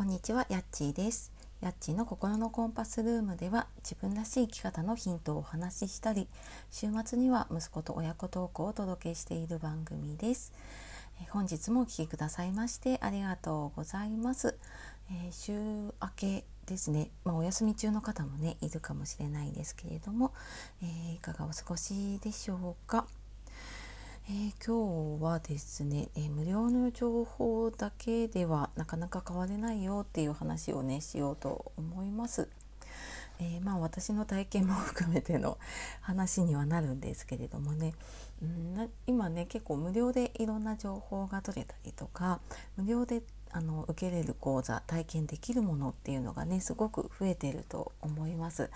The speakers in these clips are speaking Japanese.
こんにちは、やっちーです。やっちーの心のコンパスルームでは自分らしい生き方のヒントをお話ししたり、週末には息子と親子トークをお届けしている番組です。本日もお聞きくださいましてありがとうございます。えー週明けですね、まあ、お休み中の方もねいるかもしれないですけれども、えーいかがお過ごしでしょうか？えー今日はですね、えー無料の情報だけではなかなか変われないよっていう話をねしようと思います。えーまあ私の体験も含めての話にはなるんですけれどもね、うん、な今ね結構無料でいろんな情報が取れたりとか無料であの受けれる講座体験できるものっていうのがねすごく増えてると思います。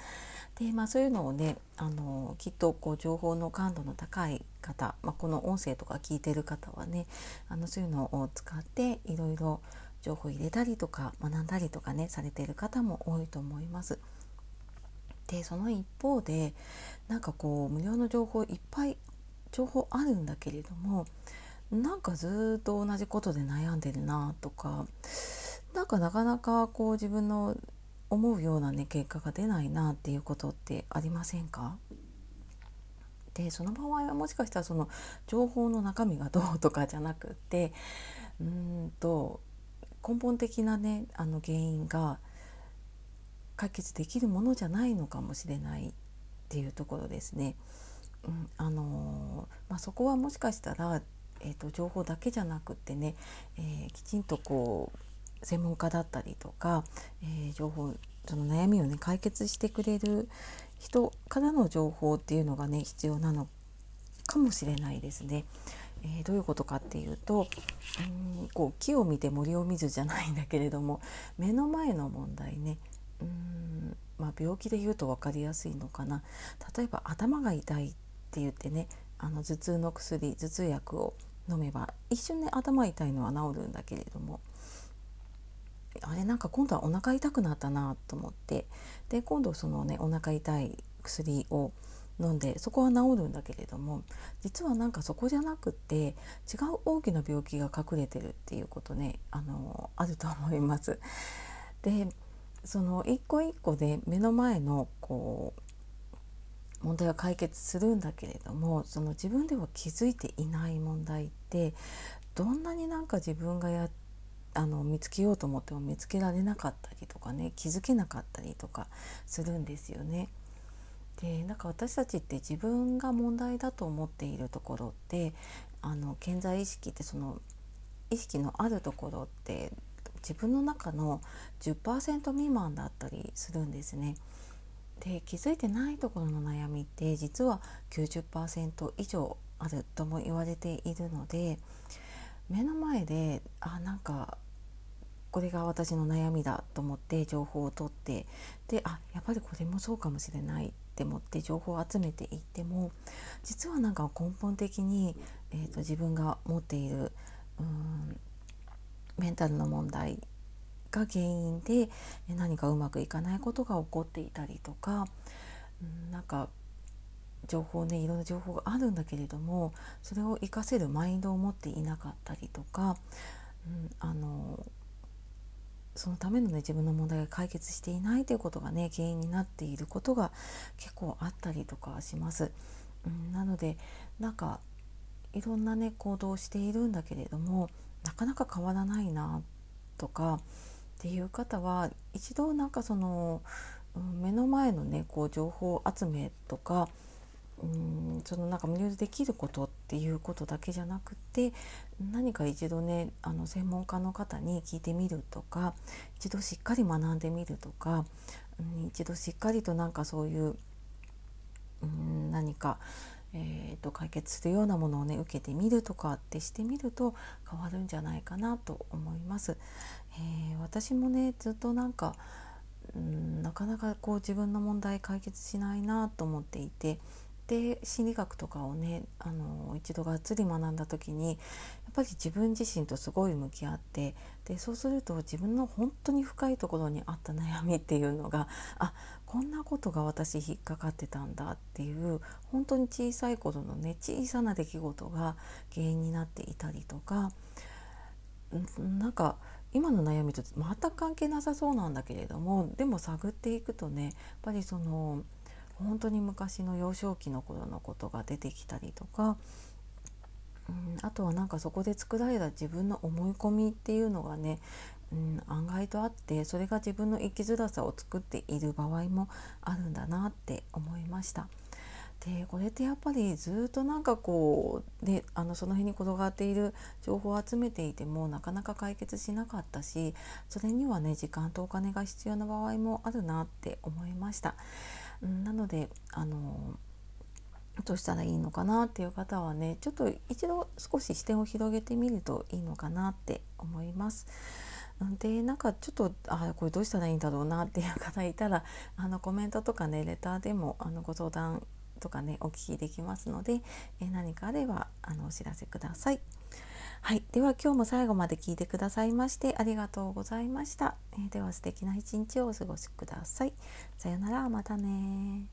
でまあそういうのをねあのきっとこう情報の感度の高い方、まあ、この音声とか聞いてる方はねあのそういうのを使っていろいろ情報入れたりとか学んだりとかねされてる方も多いと思います。でその一方でなんかこう無料の情報いっぱい情報あるんだけれどもなんかずっと同じことで悩んでるなとかなんかなかなかこう自分の思うようなね結果が出ないなっていうことってありませんか？でその場合はもしかしたらその情報の中身がどうとかじゃなくってうんと根本的なねあの原因が解決できるものじゃないのかもしれないっていうところですね。うんあのーまあ、そこはもしかしたら、えー、と情報だけじゃなくってね、えーきちんとこう専門家だったりとか、えー情報その悩みをね解決してくれる人からの情報っていうのがね必要なのかもしれないですね。えーどういうことかっていうとうんこう木を見て森を見ずじゃないんだけれども目の前の問題ねうん、まあ、病気で言うと分かりやすいのかな例えば頭が痛いって言ってねあの頭痛の薬頭痛薬を飲めば一瞬ね頭痛いのは治るんだけれどもあれなんか今度はお腹痛くなったなと思ってで今度そのねお腹痛い薬を飲んでそこは治るんだけれども実はなんかそこじゃなくって違う大きな病気が隠れてるっていうことねあのあると思います。でその一個一個で目の前のこう問題は解決するんだけれどもその自分では気づいていない問題ってどんなになんか自分がやあの見つけようと思っても見つけられなかったりとかね気づけなかったりとかするんですよね。でなんか私たちって自分が問題だと思っているところってあの健在意識ってその意識のあるところって自分の中の10%未満だったりするんですね。で気づいてないところの悩みって実は90%以上あるとも言われているので目の前であなんかこれが私の悩みだと思って情報を取ってであやっぱりこれもそうかもしれないって思って情報を集めていっても実はなんか根本的に、えー、と自分が持っているうんメンタルの問題が原因で何かうまくいかないことが起こっていたりとか、うん、なんか情報ねいろんな情報があるんだけれどもそれを活かせるマインドを持っていなかったりとか、うん、あのそのためのね自分の問題が解決していないということがね原因になっていることが結構あったりとかします。うん、なのでなんかいろんなね行動をしているんだけれどもなかなか変わらないなとかっていう方は一度なんかその、うん目の前のねこう情報集めとかうんそのなんか無料でできることっっていうことだけじゃなくて何か一度ねあの専門家の方に聞いてみるとか一度しっかり学んでみるとか、うん、一度しっかりとなんかそういう、うん、何か、えー、と解決するようなものをね受けてみるとかってしてみると変わるんじゃないかなと思います。えー私もねずっとなんかうんなかなかこう自分の問題解決しないなと思っていてで心理学とかをねあの一度がっつり学んだ時にやっぱり自分自身とすごい向き合ってでそうすると自分の本当に深いところにあった悩みっていうのがあこんなことが私引っかかってたんだっていう本当に小さい頃のね小さな出来事が原因になっていたりとかなんか今の悩みと全く関係なさそうなんだけれどもでも探っていくとねやっぱりその本当に昔の幼少期の頃のことが出てきたりとか、うん、あとはなんかそこで作られた自分の思い込みっていうのがね、うん、案外とあってそれが自分の生きづらさを作っている場合もあるんだなって思いました。でこれってやっぱりずっとなんかこうであのその辺に転がっている情報を集めていてもなかなか解決しなかったしそれにはね時間とお金が必要な場合もあるなって思いました。なのであのどうしたらいいのかなっていう方はねちょっと一度少し視点を広げてみるといいのかなって思います。でなんかちょっとあこれどうしたらいいんだろうなっていう方いたらあのコメントとかねレターでもあのご相談とかねお聞きできますので、え何かあればあのお知らせください。はい、では今日も最後まで聞いてくださいましてありがとうございました。えー、では素敵な一日をお過ごしください。さようなら、またね